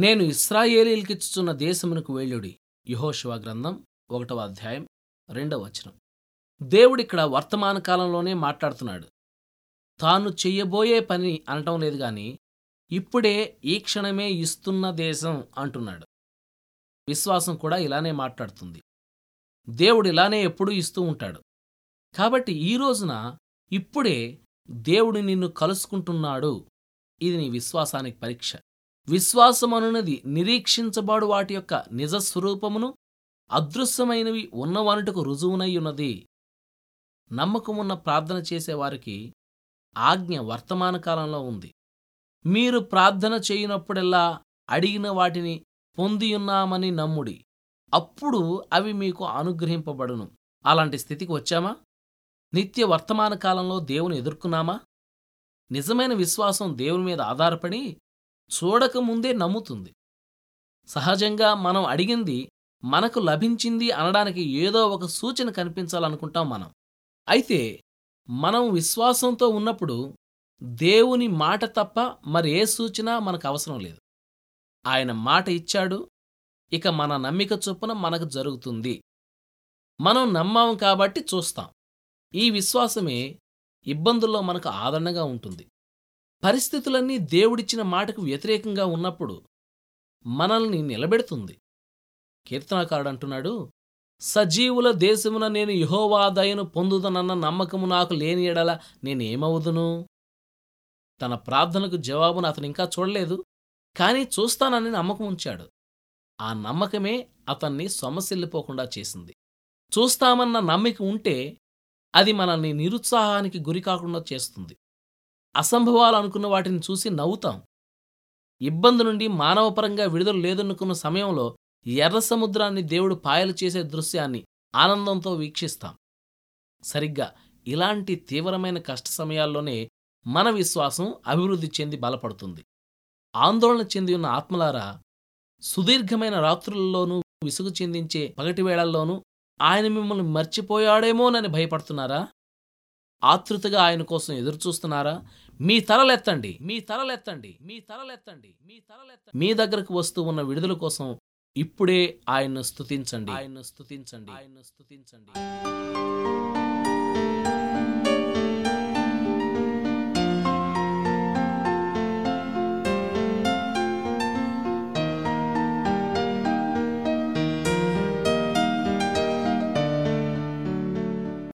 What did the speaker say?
నేను ఇస్రాయేలీలకిచ్చుచున్న దేశమునకు వెళ్ళుడి. యహోశివ గ్రంథం ఒకటవ అధ్యాయం రెండవ వచనం. దేవుడిక్కడ వర్తమాన కాలంలోనే మాట్లాడుతున్నాడు. తాను చెయ్యబోయే పని అనటం లేదు గాని ఇప్పుడే ఈ క్షణమే ఇస్తున్న దేశం అంటున్నాడు. విశ్వాసం కూడా ఇలానే మాట్లాడుతుంది. దేవుడు ఇలానే ఎప్పుడూ ఇస్తూ ఉంటాడు. కాబట్టి ఈ రోజున ఇప్పుడే దేవుడు నిన్ను కలుసుకుంటున్నాడు. ఇది నీ విశ్వాసానికి పరీక్ష. విశ్వాసమనున్నది నిరీక్షించబడు వాటి యొక్క నిజ స్వరూపమును అదృశ్యమైనవి ఉన్నవానుటకు రుజువునై ఉన్నది. నమ్మకమున్న ప్రార్థన చేసేవారికి ఆజ్ఞ వర్తమాన కాలంలో ఉంది. మీరు ప్రార్థన చేయనప్పుడెల్లా అడిగిన వాటిని పొందియున్నామని నమ్ముడి. అప్పుడు అవి మీకు అనుగ్రహింపబడును. అలాంటి స్థితికి వచ్చామా? నిత్య వర్తమాన కాలంలో దేవుని ఎదుర్కొన్నామా? నిజమైన విశ్వాసం దేవుని మీద ఆధారపడి చూడకముందే నమ్ముతుంది. సహజంగా మనం అడిగింది మనకు లభించింది అనడానికి ఏదో ఒక సూచన కనిపించాలనుకుంటాం మనం. అయితే మనం విశ్వాసంతో ఉన్నప్పుడు దేవుని మాట తప్ప మరే సూచన మనకు అవసరం లేదు. ఆయన మాట ఇచ్చాడు ఇక మన నమ్మిక చొప్పున మనకు జరుగుతుంది. మనం నమ్మాం కాబట్టి చూస్తాం. ఈ విశ్వాసమే ఇబ్బందుల్లో మనకు ఆదరణగా ఉంటుంది. పరిస్థితులన్నీ దేవుడిచ్చిన మాటకు వ్యతిరేకంగా ఉన్నప్పుడు మనల్ని నిలబెడుతుంది. కీర్తనాకారుడంటున్నాడు సజీవుల దేశమున నేను యహోవాదయను పొందుదనన్న నమ్మకము నాకు లేని ఎడల నేనేమవుదును? తన ప్రార్థనకు జవాబును అతను ఇంకా చూడలేదు కానీ చూస్తానని నమ్మకం ఉంచాడు. ఆ నమ్మకమే అతన్ని సొమసిల్లిపోకుండా చేసింది. చూస్తామన్న నమ్మిక ఉంటే అది మనల్ని నిరుత్సాహానికి గురికాకుండా చేస్తుంది. అసంభవాలు అనుకున్న వాటిని చూసి నవ్వుతాం. ఇబ్బంది నుండి మానవపరంగా విడుదల లేదనుకున్న సమయంలో ఎర్ర సముద్రాన్ని దేవుడు పాయలు చేసే దృశ్యాన్ని ఆనందంతో వీక్షిస్తాం. సరిగ్గా ఇలాంటి తీవ్రమైన కష్ట సమయాల్లోనే మన విశ్వాసం అభివృద్ధి చెంది బలపడుతుంది. ఆందోళన చెంది ఉన్న ఆత్మలారా సుదీర్ఘమైన రాత్రులలోనూ విసుగు చెందించే పగటి వేళల్లోనూ ఆయన మిమ్మల్ని మర్చిపోయాడేమోనని భయపడుతున్నారా? ఆతృతగా ఆయన కోసం ఎదురుచూస్తున్నారా? మీ తలలెత్తండి మీ తలలెత్తండి మీ తలలెత్తండి మీ తలలెత్తండి. మీ దగ్గరకు వస్తూ ఉన్న విడుదల కోసం ఇప్పుడే ఆయన్ను స్తుతించండి. ఆయన్ను స్తుతించండి. ఆయన్ను స్తుతించండి.